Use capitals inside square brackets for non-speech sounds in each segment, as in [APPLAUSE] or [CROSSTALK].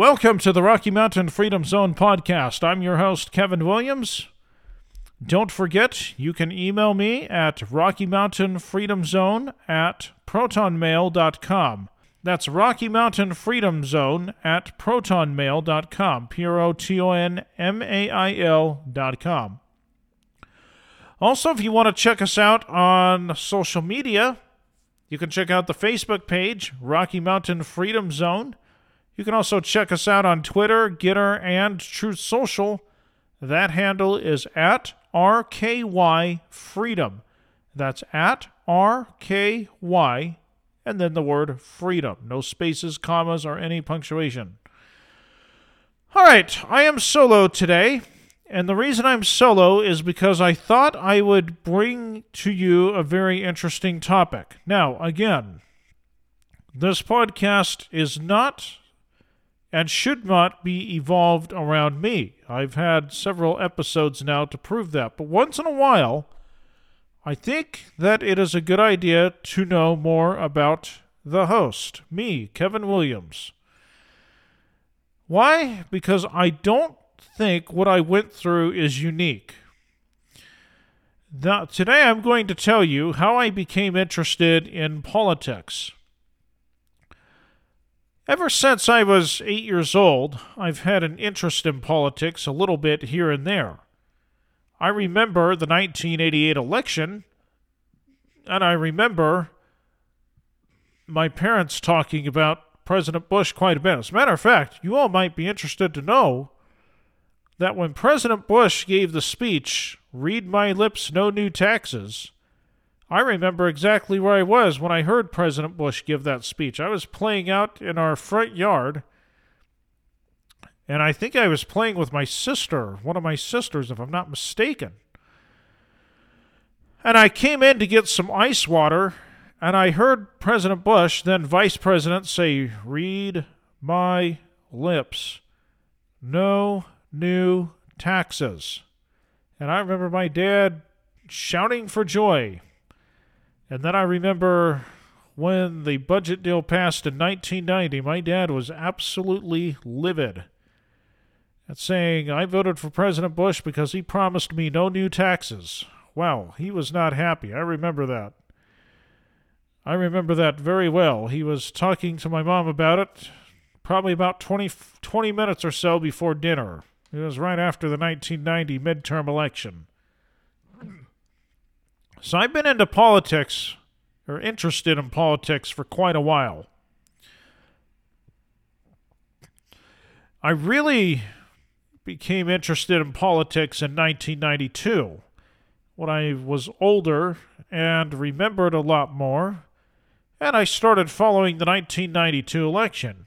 Welcome to the Rocky Mountain Freedom Zone podcast. I'm your host, Kevin Williams. Don't forget, you can email me at Rocky Mountain Freedom Zone at protonmail.com. That's Rocky Mountain Freedom Zone at protonmail.com. P R O T O N M A I L.com. Also, if you want to check us out on social media, you can check out the Facebook page, Rocky Mountain Freedom Zone. You can also check us out on Twitter, Gettr, and Truth Social. That handle is at RKY Freedom. That's at RKY and then the word freedom. No spaces, commas, or any punctuation. All right, I am solo today. And the reason I'm solo is because I thought I would bring to you a very interesting topic. Now, again, this podcast is not and should not be evolved around me. I've had several episodes now to prove that. But once in a while, I think that it is a good idea to know more about the host, me, Kevin Williams. Why? Because I don't think what I went through is unique. Now, today I'm going to tell you how I became interested in politics. Ever since I was eight years old, I've had an interest in politics a little bit here and there. I remember the 1988 election, and I remember my parents talking about President Bush quite a bit. As a matter of fact, you all might be interested to know that when President Bush gave the speech, Read My Lips, No New Taxes, I remember exactly where I was when I heard President Bush give that speech. I was playing out in our front yard, and I think I was playing with my sister, one of my sisters, if I'm not mistaken. And I came in to get some ice water, and I heard President Bush, then Vice President, say, Read my lips. No new taxes. And I remember my dad shouting for joy. And then I remember when the budget deal passed in 1990, my dad was absolutely livid at saying, I voted for President Bush because he promised me no new taxes. Wow, he was not happy. I remember that. I remember that very well. He was talking to my mom about it probably about 20, 20 minutes or so before dinner. It was right after the 1990 midterm election. So I've been into politics, or interested in politics, for quite a while. I really became interested in politics in 1992 when I was older and remembered a lot more, and I started following the 1992 election.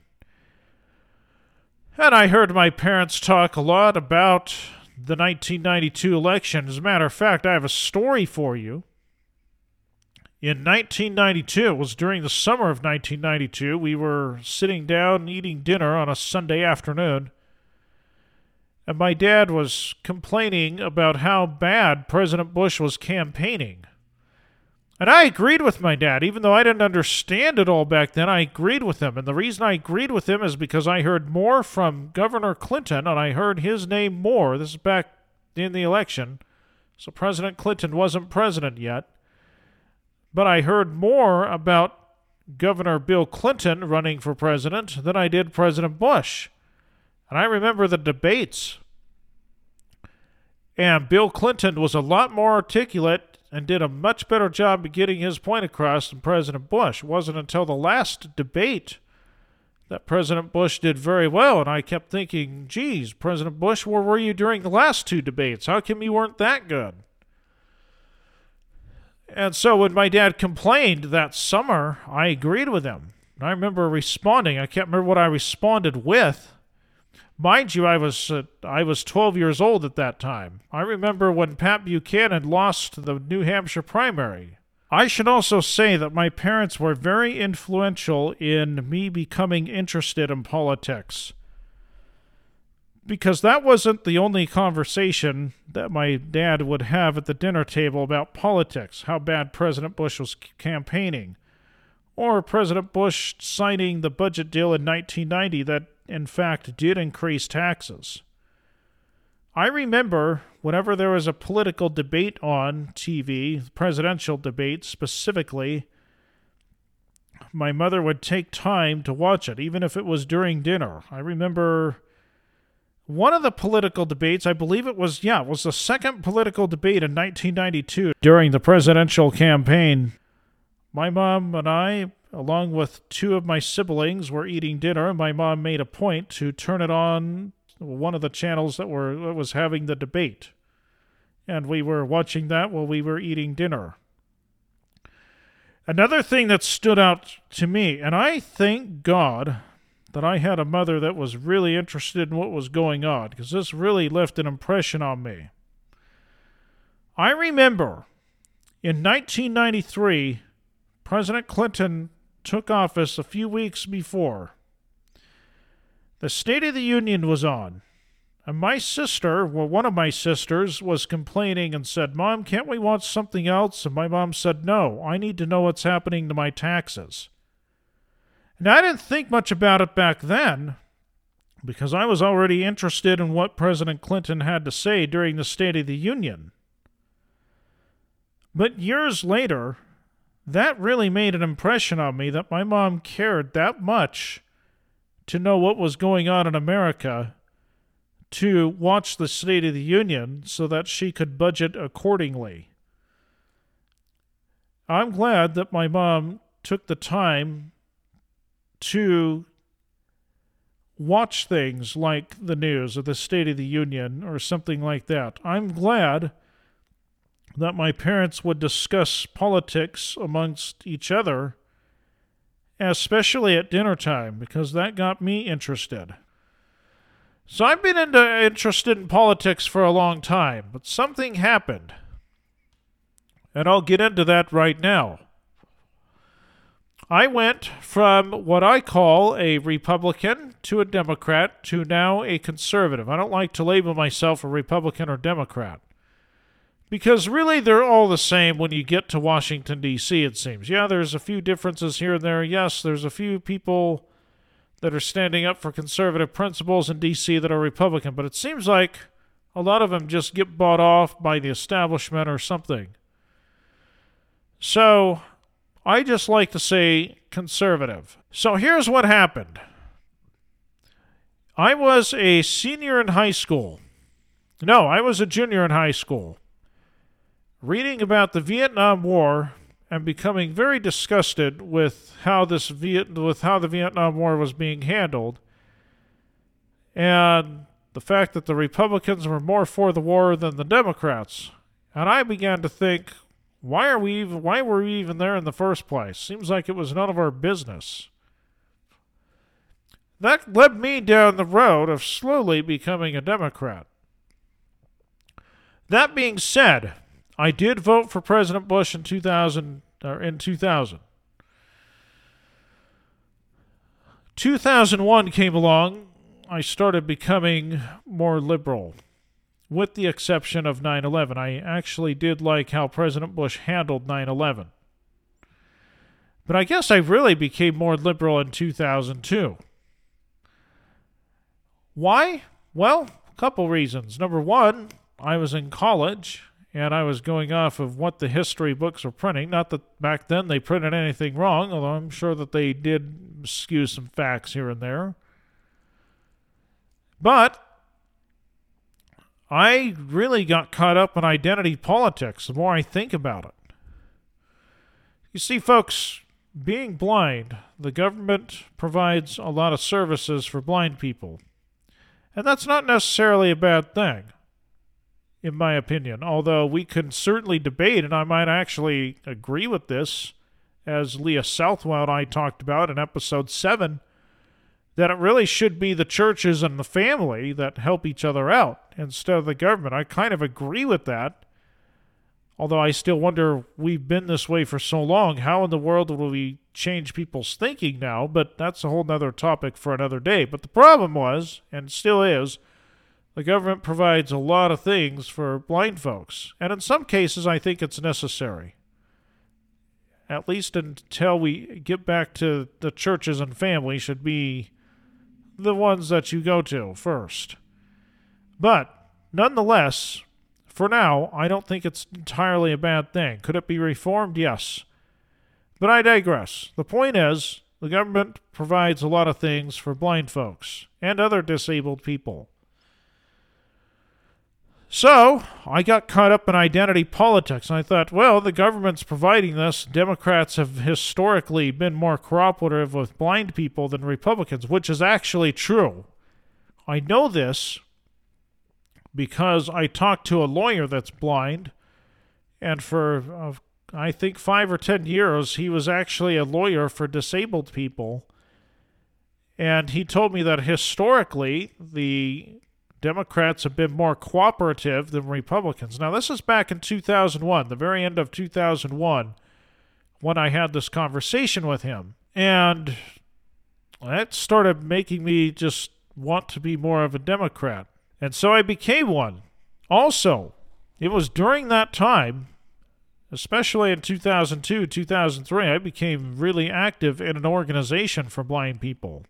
And I heard my parents talk a lot about the 1992 election. As a matter of fact, I have a story for you. In 1992, it was during the summer of 1992, we were sitting down eating dinner on a Sunday afternoon, and my dad was complaining about how bad President Bush was campaigning. And I agreed with my dad, even though I didn't understand it all back then. I agreed with him. And the reason I agreed with him is because I heard more from Governor Clinton, and I heard his name more. This is back in the election. So President Clinton wasn't president yet. But I heard more about Governor Bill Clinton running for president than I did President Bush. And I remember the debates. And Bill Clinton was a lot more articulate and did a much better job of getting his point across than President Bush. It wasn't until the last debate that President Bush did very well, and I kept thinking, geez, President Bush, where were you during the last two debates? How come you weren't that good? And so when my dad complained that summer, I agreed with him. I remember responding. I can't remember what I responded with, Mind you, I was uh, I was 12 years old at that time. I remember when Pat Buchanan lost the New Hampshire primary. I should also say that my parents were very influential in me becoming interested in politics. Because that wasn't the only conversation that my dad would have at the dinner table about politics, how bad President Bush was campaigning, or President Bush signing the budget deal in 1990 that in fact, did increase taxes. I remember whenever there was a political debate on TV, presidential debate specifically, my mother would take time to watch it, even if it was during dinner. I remember one of the political debates, I believe it was, yeah, it was the second political debate in 1992 during the presidential campaign. My mom and I, along with two of my siblings, were eating dinner, my mom made a point to turn it on one of the channels that were that was having the debate. And we were watching that while we were eating dinner. Another thing that stood out to me, and I thank God that I had a mother that was really interested in what was going on, because this really left an impression on me. I remember in 1993, President Clinton took office a few weeks before. The State of the Union was on. And my sister, well, one of my sisters, was complaining and said, Mom, can't we watch something else? And my mom said, No, I need to know what's happening to my taxes. And I didn't think much about it back then because I was already interested in what President Clinton had to say during the State of the Union. But years later, that really made an impression on me that my mom cared that much to know what was going on in America to watch the State of the Union so that she could budget accordingly. I'm glad that my mom took the time to watch things like the news or the State of the Union or something like that. I'm glad that my parents would discuss politics amongst each other, especially at dinner time, because that got me interested. So I've been into, interested in politics for a long time, but something happened. And I'll get into that right now. I went from what I call a Republican to a Democrat to now a conservative. I don't like to label myself a Republican or Democrat. Because really, they're all the same when you get to Washington, D.C., it seems. Yeah, there's a few differences here and there. Yes, there's a few people that are standing up for conservative principles in D.C. that are Republican, but it seems like a lot of them just get bought off by the establishment or something. So I just like to say conservative. So here's what happened I was a senior in high school. No, I was a junior in high school. Reading about the Vietnam War and becoming very disgusted with how this Viet- with how the Vietnam War was being handled, and the fact that the Republicans were more for the war than the Democrats. And I began to think, why are we even, why were we even there in the first place? Seems like it was none of our business. That led me down the road of slowly becoming a Democrat. That being said, I did vote for President Bush in 2000 or in 2000. 2001 came along, I started becoming more liberal, with the exception of 9 11. I actually did like how President Bush handled 9 11. But I guess I really became more liberal in 2002. Why? Well, a couple reasons. Number one, I was in college and I was going off of what the history books were printing. Not that back then they printed anything wrong, although I'm sure that they did skew some facts here and there. But I really got caught up in identity politics the more I think about it. You see, folks, being blind, the government provides a lot of services for blind people. And that's not necessarily a bad thing in my opinion. Although we can certainly debate, and I might actually agree with this, as Leah Southwell and I talked about in episode 7, that it really should be the churches and the family that help each other out instead of the government. I kind of agree with that. Although I still wonder, we've been this way for so long. How in the world will we change people's thinking now? But that's a whole other topic for another day. But the problem was, and still is, the government provides a lot of things for blind folks, and in some cases, I think it's necessary. At least until we get back to the churches and family, should be the ones that you go to first. But nonetheless, for now, I don't think it's entirely a bad thing. Could it be reformed? Yes. But I digress. The point is, the government provides a lot of things for blind folks and other disabled people. So I got caught up in identity politics, and I thought, well, the government's providing this. Democrats have historically been more cooperative with blind people than Republicans, which is actually true. I know this because I talked to a lawyer that's blind, and for uh, I think five or ten years he was actually a lawyer for disabled people. And he told me that historically the Democrats have been more cooperative than Republicans. Now, this is back in 2001, the very end of 2001, when I had this conversation with him. And that started making me just want to be more of a Democrat. And so I became one. Also, it was during that time, especially in 2002, 2003, I became really active in an organization for blind people.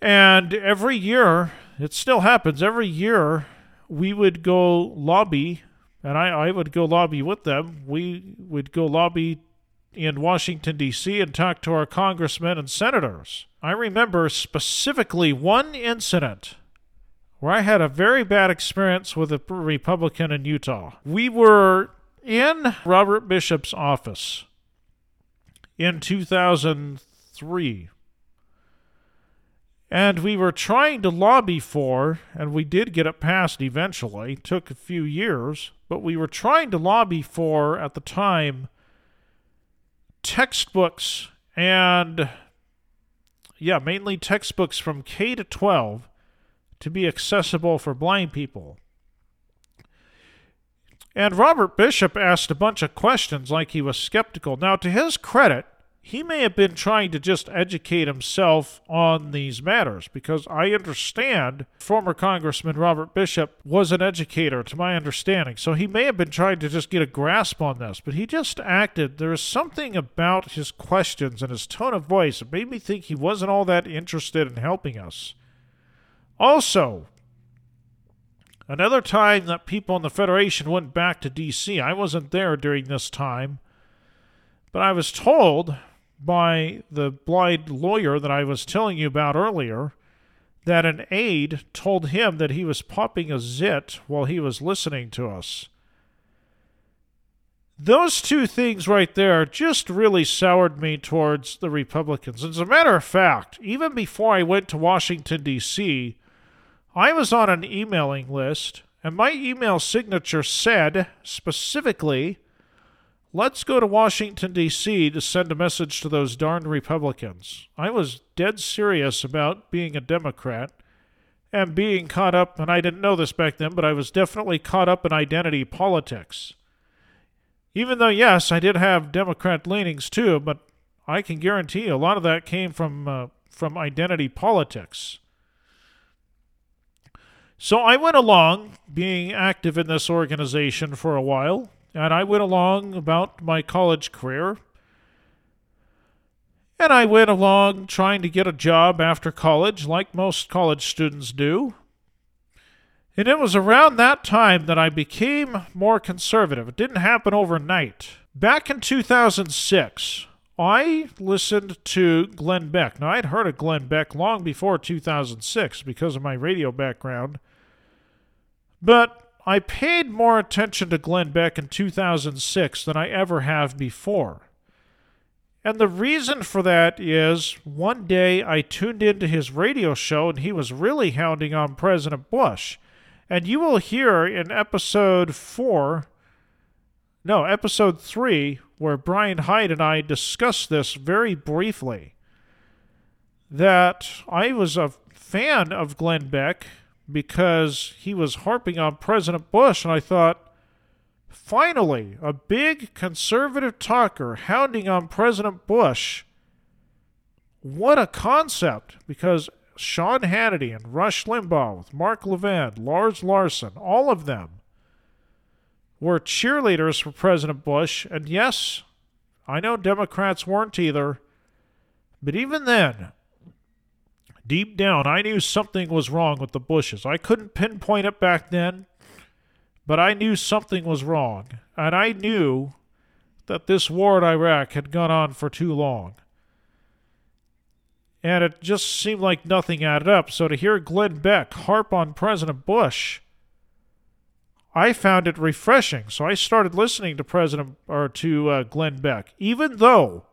And every year, it still happens, every year we would go lobby, and I, I would go lobby with them. We would go lobby in Washington, D.C., and talk to our congressmen and senators. I remember specifically one incident where I had a very bad experience with a Republican in Utah. We were in Robert Bishop's office in 2003 and we were trying to lobby for, and we did get it passed eventually, it took a few years, but we were trying to lobby for, at the time, textbooks and, yeah, mainly textbooks from K to 12 to be accessible for blind people. And Robert Bishop asked a bunch of questions like he was skeptical. Now, to his credit, he may have been trying to just educate himself on these matters because I understand former Congressman Robert Bishop was an educator, to my understanding. So he may have been trying to just get a grasp on this, but he just acted. There was something about his questions and his tone of voice that made me think he wasn't all that interested in helping us. Also, another time that people in the Federation went back to D.C., I wasn't there during this time, but I was told by the blind lawyer that I was telling you about earlier that an aide told him that he was popping a zit while he was listening to us. Those two things right there just really soured me towards the Republicans. As a matter of fact, even before I went to Washington, D.C., I was on an emailing list, and my email signature said specifically Let's go to Washington, D.C. to send a message to those darned Republicans. I was dead serious about being a Democrat and being caught up, and I didn't know this back then, but I was definitely caught up in identity politics. Even though, yes, I did have Democrat leanings too, but I can guarantee a lot of that came from uh, from identity politics. So I went along being active in this organization for a while, and I went along about my college career. And I went along trying to get a job after college, like most college students do. And it was around that time that I became more conservative. It didn't happen overnight. Back in 2006, I listened to Glenn Beck. Now, I'd heard of Glenn Beck long before 2006 because of my radio background. But I paid more attention to Glenn Beck in 2006 than I ever have before. And the reason for that is one day I tuned into his radio show and he was really hounding on President Bush. And you will hear in episode four, no, episode three, where Brian Hyde and I discuss this very briefly, that I was a fan of Glenn Beck because he was harping on President Bush, and I thought, finally, a big conservative talker hounding on President Bush. What a concept! Because Sean Hannity and Rush Limbaugh with Mark Levin, Lars Larson, all of them were cheerleaders for President Bush. And yes, I know Democrats weren't either. But even then, Deep down, I knew something was wrong with the Bushes. I couldn't pinpoint it back then, but I knew something was wrong. And I knew that this war in Iraq had gone on for too long. And it just seemed like nothing added up. So to hear Glenn Beck harp on President Bush, I found it refreshing. So I started listening to President or to uh, Glenn Beck, even though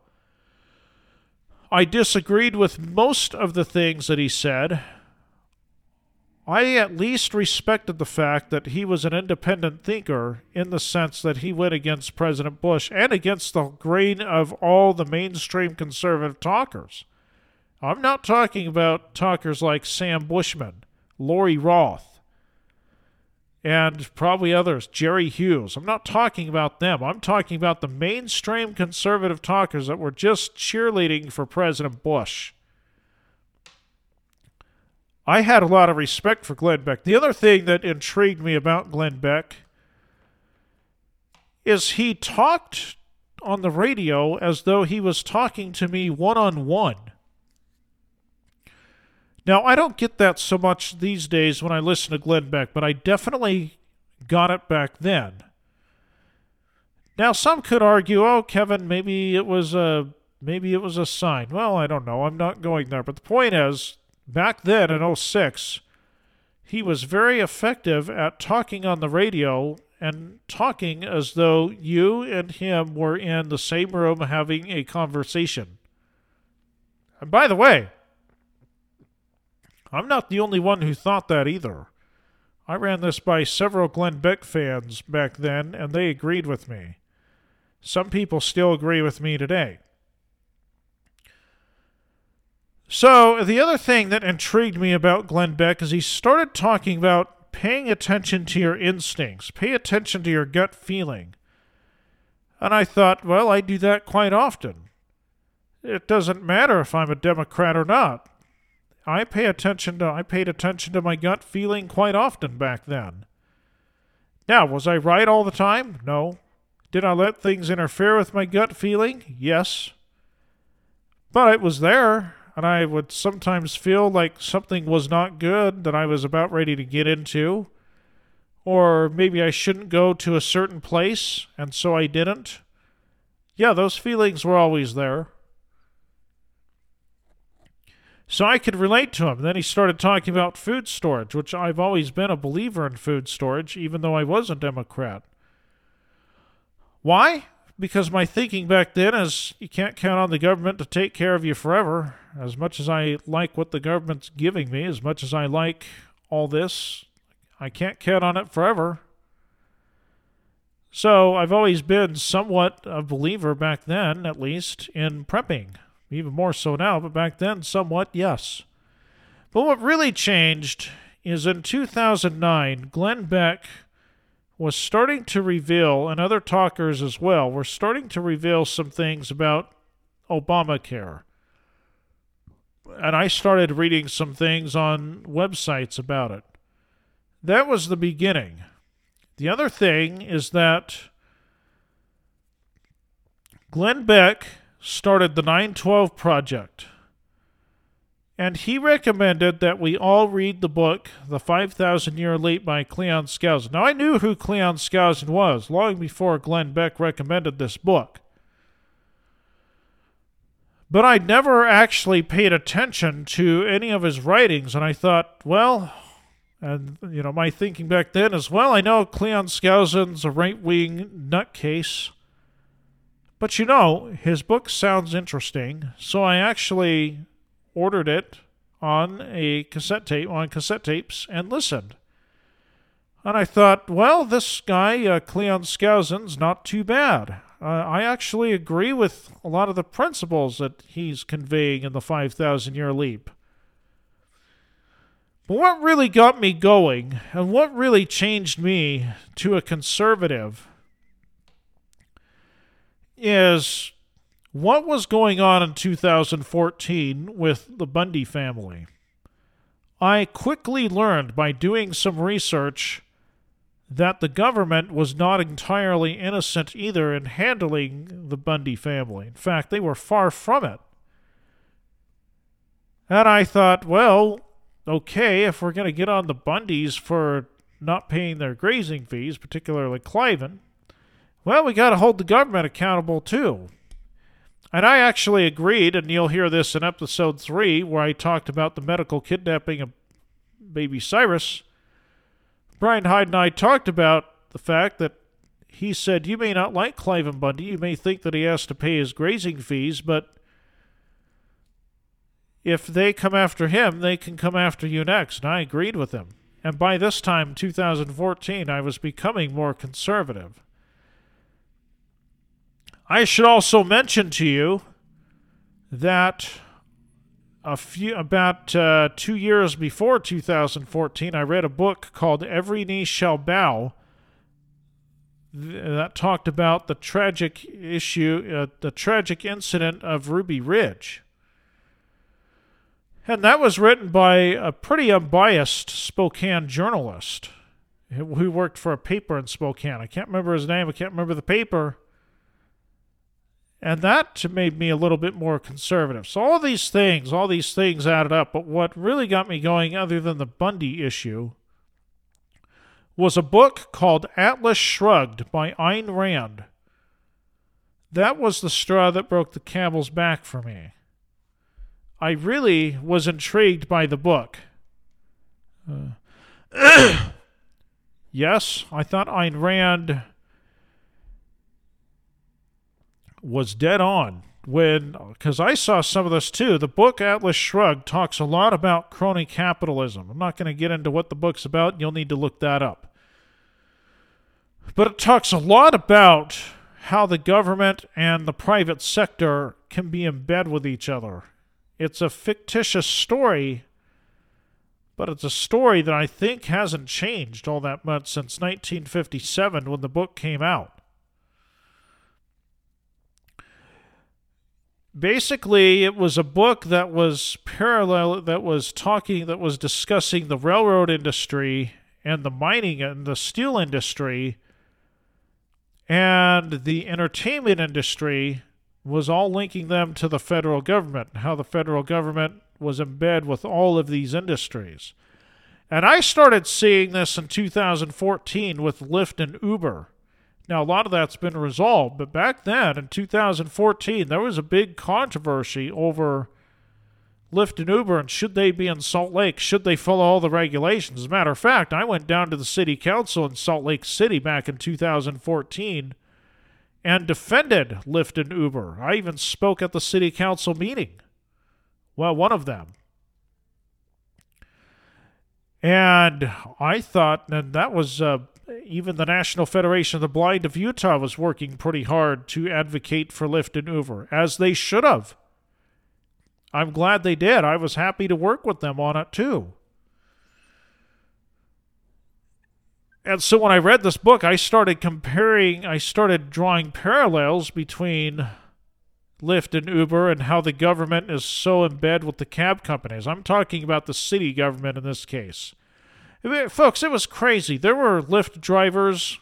I disagreed with most of the things that he said. I at least respected the fact that he was an independent thinker in the sense that he went against President Bush and against the grain of all the mainstream conservative talkers. I'm not talking about talkers like Sam Bushman, Laurie Roth, and probably others, Jerry Hughes. I'm not talking about them. I'm talking about the mainstream conservative talkers that were just cheerleading for President Bush. I had a lot of respect for Glenn Beck. The other thing that intrigued me about Glenn Beck is he talked on the radio as though he was talking to me one on one. Now, I don't get that so much these days when I listen to Glenn Beck, but I definitely got it back then. Now, some could argue, "Oh, Kevin, maybe it was a maybe it was a sign." Well, I don't know. I'm not going there, but the point is, back then in 06, he was very effective at talking on the radio and talking as though you and him were in the same room having a conversation. And by the way, I'm not the only one who thought that either. I ran this by several Glenn Beck fans back then, and they agreed with me. Some people still agree with me today. So, the other thing that intrigued me about Glenn Beck is he started talking about paying attention to your instincts, pay attention to your gut feeling. And I thought, well, I do that quite often. It doesn't matter if I'm a Democrat or not. I pay attention to I paid attention to my gut feeling quite often back then. Now, was I right all the time? No. Did I let things interfere with my gut feeling? Yes. But it was there, and I would sometimes feel like something was not good that I was about ready to get into. Or maybe I shouldn't go to a certain place, and so I didn't. Yeah, those feelings were always there. So I could relate to him. Then he started talking about food storage, which I've always been a believer in food storage, even though I was a Democrat. Why? Because my thinking back then is you can't count on the government to take care of you forever. As much as I like what the government's giving me, as much as I like all this, I can't count on it forever. So I've always been somewhat a believer back then, at least, in prepping even more so now, but back then, somewhat, yes. But what really changed is in 2009, Glenn Beck was starting to reveal, and other talkers as well, were starting to reveal some things about Obamacare. And I started reading some things on websites about it. That was the beginning. The other thing is that Glenn Beck started the 912 Project. And he recommended that we all read the book, The 5,000 Year Leap by Cleon Skousen. Now, I knew who Cleon Skousen was long before Glenn Beck recommended this book. But I never actually paid attention to any of his writings, and I thought, well, and you know, my thinking back then is, well, I know Cleon Skousen's a right wing nutcase. But you know, his book sounds interesting, so I actually ordered it on a cassette tape on cassette tapes and listened. And I thought, well, this guy, uh, Cleon Skousen's not too bad. Uh, I actually agree with a lot of the principles that he's conveying in the 5,000 year leap. But what really got me going, and what really changed me to a conservative, is what was going on in 2014 with the Bundy family. I quickly learned by doing some research that the government was not entirely innocent either in handling the Bundy family. In fact, they were far from it. And I thought, well, okay, if we're going to get on the Bundys for not paying their grazing fees, particularly Cliven, well, we got to hold the government accountable too. And I actually agreed, and you'll hear this in episode three, where I talked about the medical kidnapping of baby Cyrus. Brian Hyde and I talked about the fact that he said, You may not like Cliven Bundy, you may think that he has to pay his grazing fees, but if they come after him, they can come after you next. And I agreed with him. And by this time, 2014, I was becoming more conservative. I should also mention to you that a few about uh, two years before 2014, I read a book called "Every Knee Shall Bow." that talked about the tragic issue, uh, the tragic incident of Ruby Ridge. And that was written by a pretty unbiased Spokane journalist who worked for a paper in Spokane. I can't remember his name, I can't remember the paper. And that made me a little bit more conservative. So, all these things, all these things added up. But what really got me going, other than the Bundy issue, was a book called Atlas Shrugged by Ayn Rand. That was the straw that broke the camel's back for me. I really was intrigued by the book. Uh, [COUGHS] yes, I thought Ayn Rand was dead on when because I saw some of this too. The book Atlas Shrugged talks a lot about crony capitalism. I'm not going to get into what the book's about. You'll need to look that up. But it talks a lot about how the government and the private sector can be in bed with each other. It's a fictitious story, but it's a story that I think hasn't changed all that much since 1957 when the book came out. Basically it was a book that was parallel that was talking that was discussing the railroad industry and the mining and the steel industry. And the entertainment industry was all linking them to the federal government and how the federal government was in bed with all of these industries. And i started seeing this in 2014 with lyft and uber now, a lot of that's been resolved, but back then in 2014, there was a big controversy over Lyft and Uber and should they be in Salt Lake? Should they follow all the regulations? As a matter of fact, I went down to the city council in Salt Lake City back in 2014 and defended Lyft and Uber. I even spoke at the city council meeting. Well, one of them. And I thought, and that was uh, even the National Federation of the Blind of Utah was working pretty hard to advocate for Lyft and Uber, as they should have. I'm glad they did. I was happy to work with them on it too. And so when I read this book, I started comparing, I started drawing parallels between Lyft and Uber and how the government is so in bed with the cab companies. I'm talking about the city government in this case. Folks, it was crazy. There were Lyft drivers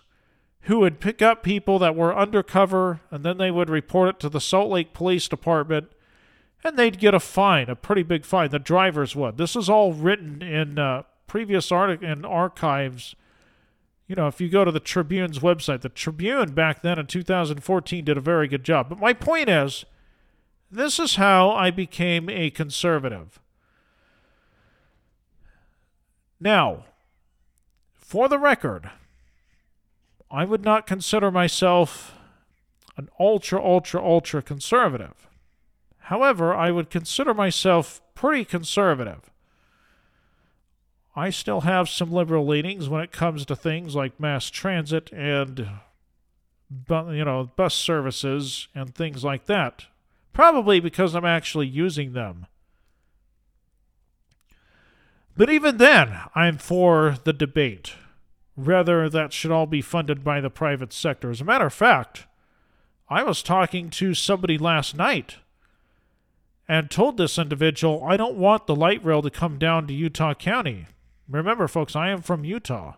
who would pick up people that were undercover and then they would report it to the Salt Lake Police Department and they'd get a fine, a pretty big fine. The drivers would. This is all written in uh, previous art in archives. You know, if you go to the Tribune's website, the Tribune back then in 2014 did a very good job. But my point is, this is how I became a conservative. Now, for the record, I would not consider myself an ultra, ultra, ultra conservative. However, I would consider myself pretty conservative. I still have some liberal leanings when it comes to things like mass transit and you know bus services and things like that. Probably because I'm actually using them. But even then, I'm for the debate. Rather, that should all be funded by the private sector. As a matter of fact, I was talking to somebody last night and told this individual, I don't want the light rail to come down to Utah County. Remember, folks, I am from Utah.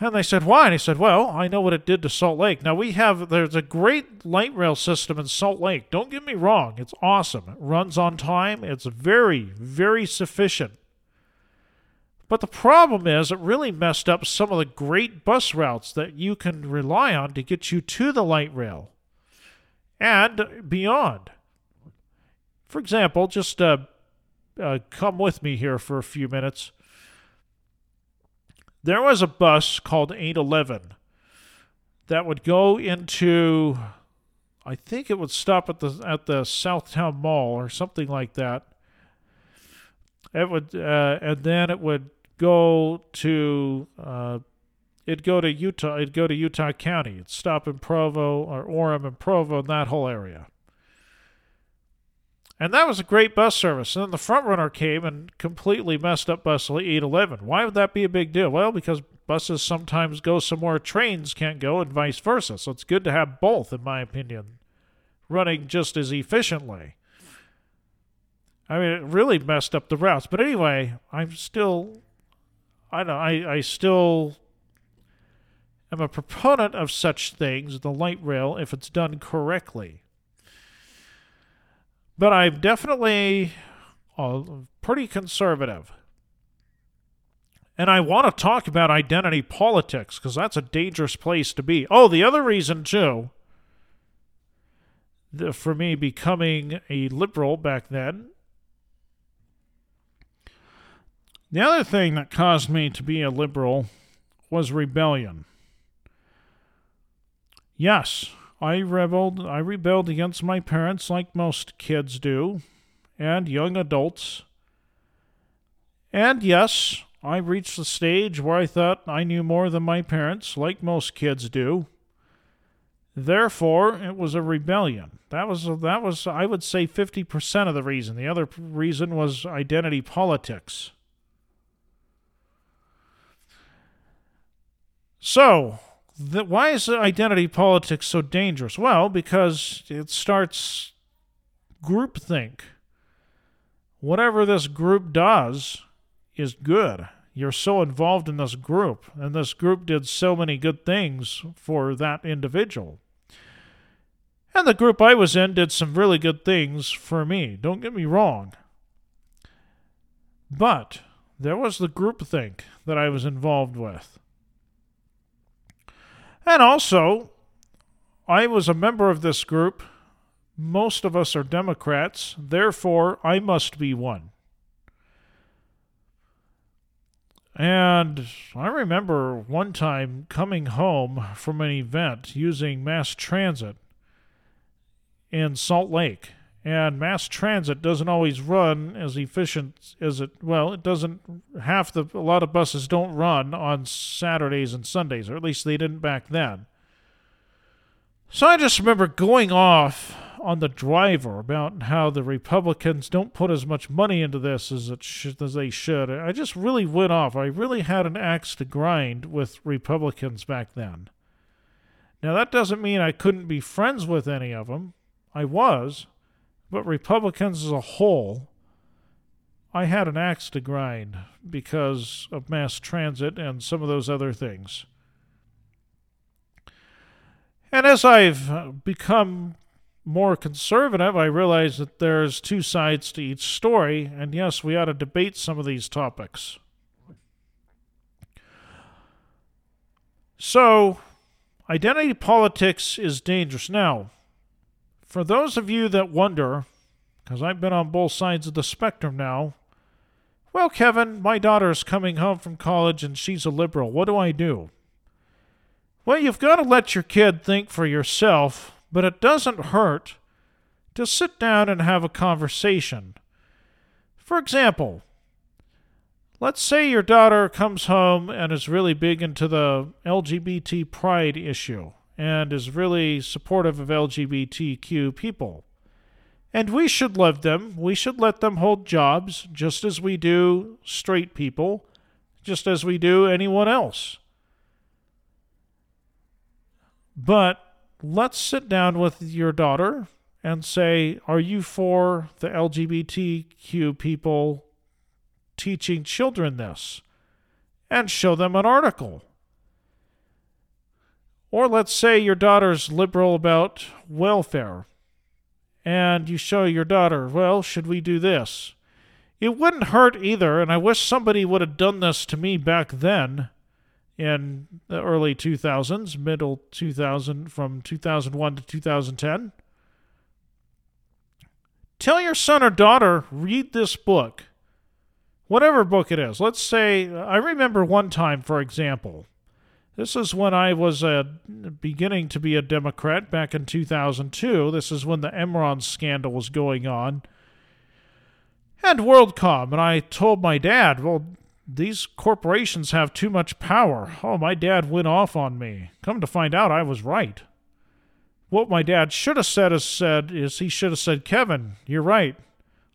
And they said, why? And he said, well, I know what it did to Salt Lake. Now, we have, there's a great light rail system in Salt Lake. Don't get me wrong, it's awesome. It runs on time, it's very, very sufficient. But the problem is, it really messed up some of the great bus routes that you can rely on to get you to the light rail and beyond. For example, just uh, uh, come with me here for a few minutes. There was a bus called 811 that would go into, I think it would stop at the at the South Towne Mall or something like that. It would, uh, and then it would go to, uh, it'd go to Utah. It'd go to Utah County. It'd stop in Provo or Orem and Provo, and that whole area. And that was a great bus service. And then the FrontRunner came and completely messed up bus 811. Why would that be a big deal? Well, because buses sometimes go somewhere trains can't go and vice versa. So it's good to have both, in my opinion, running just as efficiently. I mean, it really messed up the routes. But anyway, I'm still, I don't, I, I still am a proponent of such things, the light rail, if it's done correctly. But I'm definitely uh, pretty conservative. And I want to talk about identity politics because that's a dangerous place to be. Oh, the other reason, too, the, for me becoming a liberal back then, the other thing that caused me to be a liberal was rebellion. Yes, I rebelled I rebelled against my parents like most kids do, and young adults. And yes, I reached the stage where I thought I knew more than my parents, like most kids do. Therefore, it was a rebellion. That was that was I would say 50% of the reason. The other reason was identity politics. So, the, why is identity politics so dangerous? Well, because it starts groupthink. Whatever this group does is good. You're so involved in this group, and this group did so many good things for that individual. And the group I was in did some really good things for me. Don't get me wrong. But there was the groupthink that I was involved with. And also, I was a member of this group. Most of us are Democrats, therefore, I must be one. And I remember one time coming home from an event using mass transit in Salt Lake and mass transit doesn't always run as efficient as it well it doesn't half the a lot of buses don't run on saturdays and sundays or at least they didn't back then. So i just remember going off on the driver about how the republicans don't put as much money into this as it should, as they should. I just really went off. I really had an axe to grind with republicans back then. Now that doesn't mean i couldn't be friends with any of them i was but Republicans as a whole, I had an axe to grind because of mass transit and some of those other things. And as I've uh, become more conservative, I realize that there's two sides to each story, and yes, we ought to debate some of these topics. So, identity politics is dangerous. Now, for those of you that wonder, because I've been on both sides of the spectrum now, well, Kevin, my daughter's coming home from college and she's a liberal. What do I do? Well, you've got to let your kid think for yourself, but it doesn't hurt to sit down and have a conversation. For example, let's say your daughter comes home and is really big into the LGBT pride issue and is really supportive of LGBTQ people. And we should love them. We should let them hold jobs just as we do straight people, just as we do anyone else. But let's sit down with your daughter and say, Are you for the LGBTQ people teaching children this? And show them an article Or let's say your daughter's liberal about welfare, and you show your daughter, well, should we do this? It wouldn't hurt either, and I wish somebody would have done this to me back then in the early 2000s, middle 2000, from 2001 to 2010. Tell your son or daughter, read this book. Whatever book it is. Let's say, I remember one time, for example, this is when I was uh, beginning to be a Democrat back in 2002. This is when the Enron scandal was going on. And WorldCom. And I told my dad, well, these corporations have too much power. Oh, my dad went off on me. Come to find out, I was right. What my dad should have said is said is he should have said, Kevin, you're right.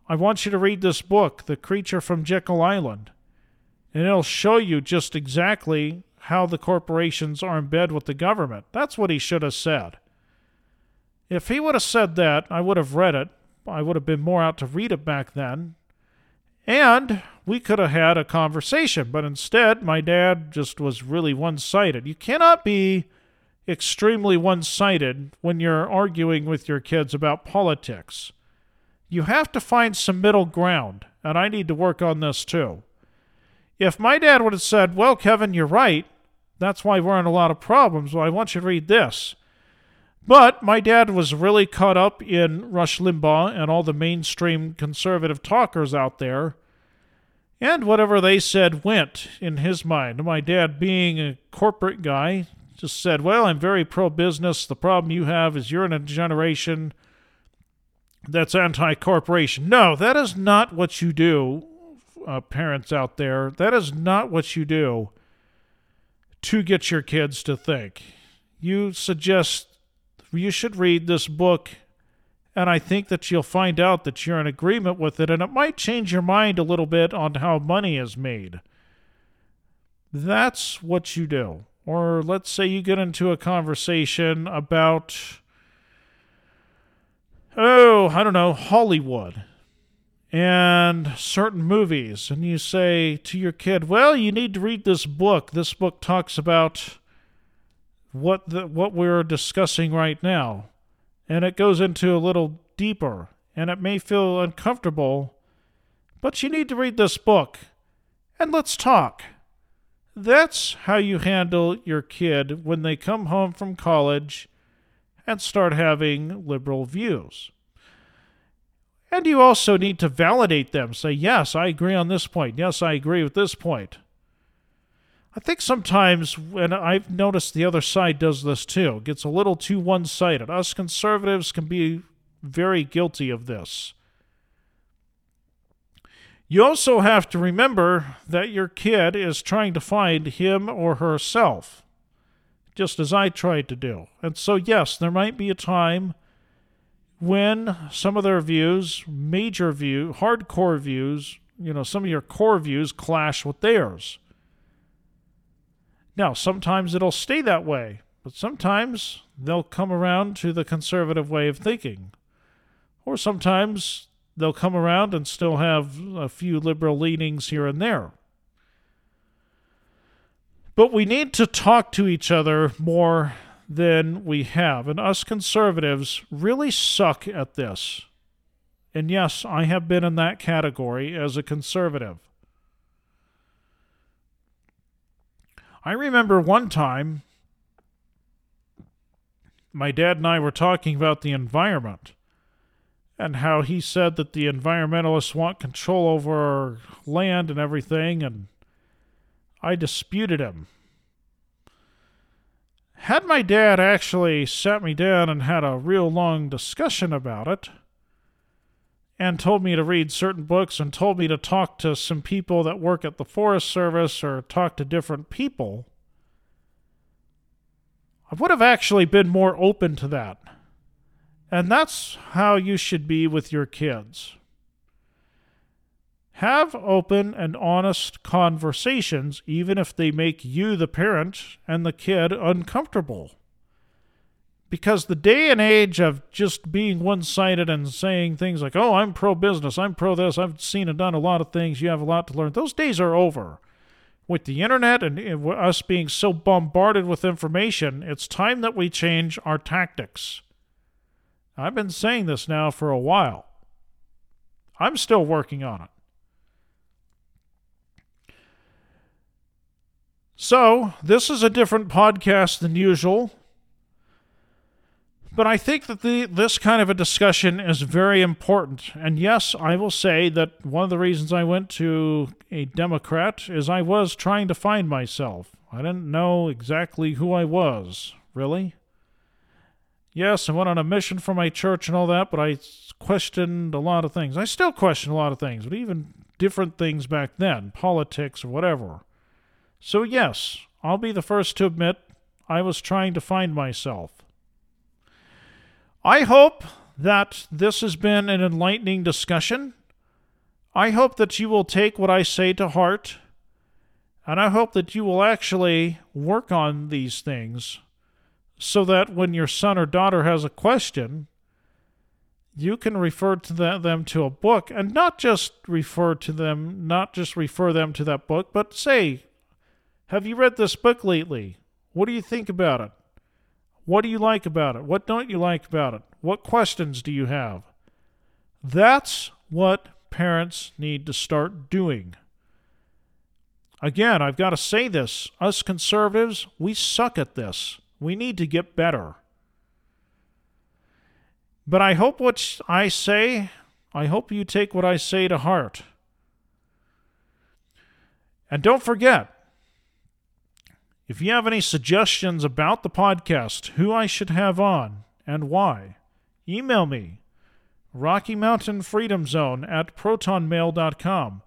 I want you to read this book, The Creature from Jekyll Island. And it'll show you just exactly how the corporations are in bed with the government. That's what he should have said. If he would have said that, I would have read it. I would have been more out to read it back then. And we could have had a conversation, but instead, my dad just was really one sided. You cannot be extremely one sided when you're arguing with your kids about politics. You have to find some middle ground, and I need to work on this too. If my dad would have said, Well, Kevin, you're right, that's why we're in a lot of problems. Well, I want you to read this. But my dad was really caught up in Rush Limbaugh and all the mainstream conservative talkers out there. And whatever they said went in his mind. My dad, being a corporate guy, just said, Well, I'm very pro business. The problem you have is you're in a generation that's anti corporation. No, that is not what you do, uh, parents out there. That is not what you do to get your kids to think. You suggest you should read this book, and I think that you'll find out that you're in agreement with it, and it might change your mind a little bit on how money is made. That's what you do. Or let's say you get into a conversation about, oh, I don't know, Hollywood and certain movies, and you say to your kid, "Well, you need to read this book. This book talks about what the, what we're discussing right now." And it goes into a little deeper, and it may feel uncomfortable, but you need to read this book, and let's talk. That's how you handle your kid when they come home from college and start having liberal views. And you also need to validate them. Say, yes, I agree on this point. Yes, I agree with this point. I think sometimes, and I've noticed the other side does this too, gets a little too one sided. Us conservatives can be very guilty of this. You also have to remember that your kid is trying to find him or herself, just as I tried to do. And so, yes, there might be a time when some of their views, major view, hardcore views, you know, some of your core views clash with theirs. Now, sometimes it'll stay that way, but sometimes they'll come around to the conservative way of thinking. Or sometimes they'll come around and still have a few liberal leanings here and there. But we need to talk to each other more than we have. And us conservatives really suck at this. And yes, I have been in that category as a conservative. I remember one time my dad and I were talking about the environment and how he said that the environmentalists want control over land and everything, and I disputed him. Had my dad actually sat me down and had a real long discussion about it, and told me to read certain books and told me to talk to some people that work at the Forest Service or talk to different people, I would have actually been more open to that. And that's how you should be with your kids. Have open and honest conversations, even if they make you, the parent, and the kid uncomfortable. Because the day and age of just being one sided and saying things like, oh, I'm pro business, I'm pro this, I've seen and done a lot of things, you have a lot to learn, those days are over. with the internet and eh, us being so bombarded with information, it's time that we change our tactics. I've been saying this now for a while. I'm still working on it. So, this is a different podcast than usual. But I think that the, this kind of a discussion is very important. And yes, I will say that one of the reasons I went to a Democrat is I was trying to find myself. I didn't know exactly who I was, really. Yes, I went on a mission for my church and all that, but I questioned a lot of things. I still question a lot of things, but even different things back then, politics or whatever. So, yes, I'll be the first to admit I was trying to find myself. I hope that this has been an enlightening discussion. I hope that you will take what I say to heart, and I hope that you will actually work on these things so that when your son or daughter has a question, you can refer to them to a book and not just refer to them, not just refer them to that book, but say, Have you read this book lately? What do you think about it? What do you like about it? What don't you like about it? What questions do you have? That's what parents need to start doing. Again, I've got to say this. Us conservatives, we suck at this. We need to get better. But I hope what I say, I hope you take what I say to heart. And don't forget, if you have any suggestions about the podcast, who I should have on, and why, email me, Rocky Mountain Freedom Zone at protonmail.com.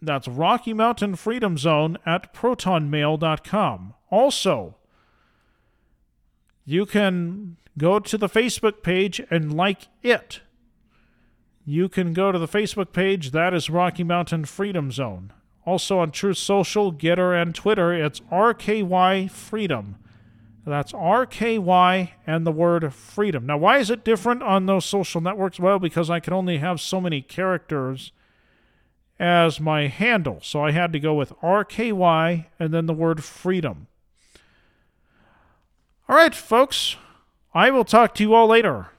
That's Rocky Mountain Freedom Zone at protonmail.com. Also, you can go to the Facebook page and like it. You can go to the Facebook page, that is Rocky Mountain Freedom Zone. Also on Truth Social, Gettr, and Twitter, it's RKY Freedom. That's RKY and the word freedom. Now, why is it different on those social networks? Well, because I can only have so many characters as my handle. So I had to go with RKY and then the word freedom. All right, folks. I will talk to you all later.